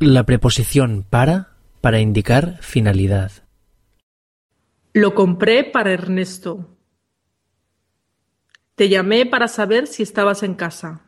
La preposición para para indicar finalidad. Lo compré para Ernesto. Te llamé para saber si estabas en casa.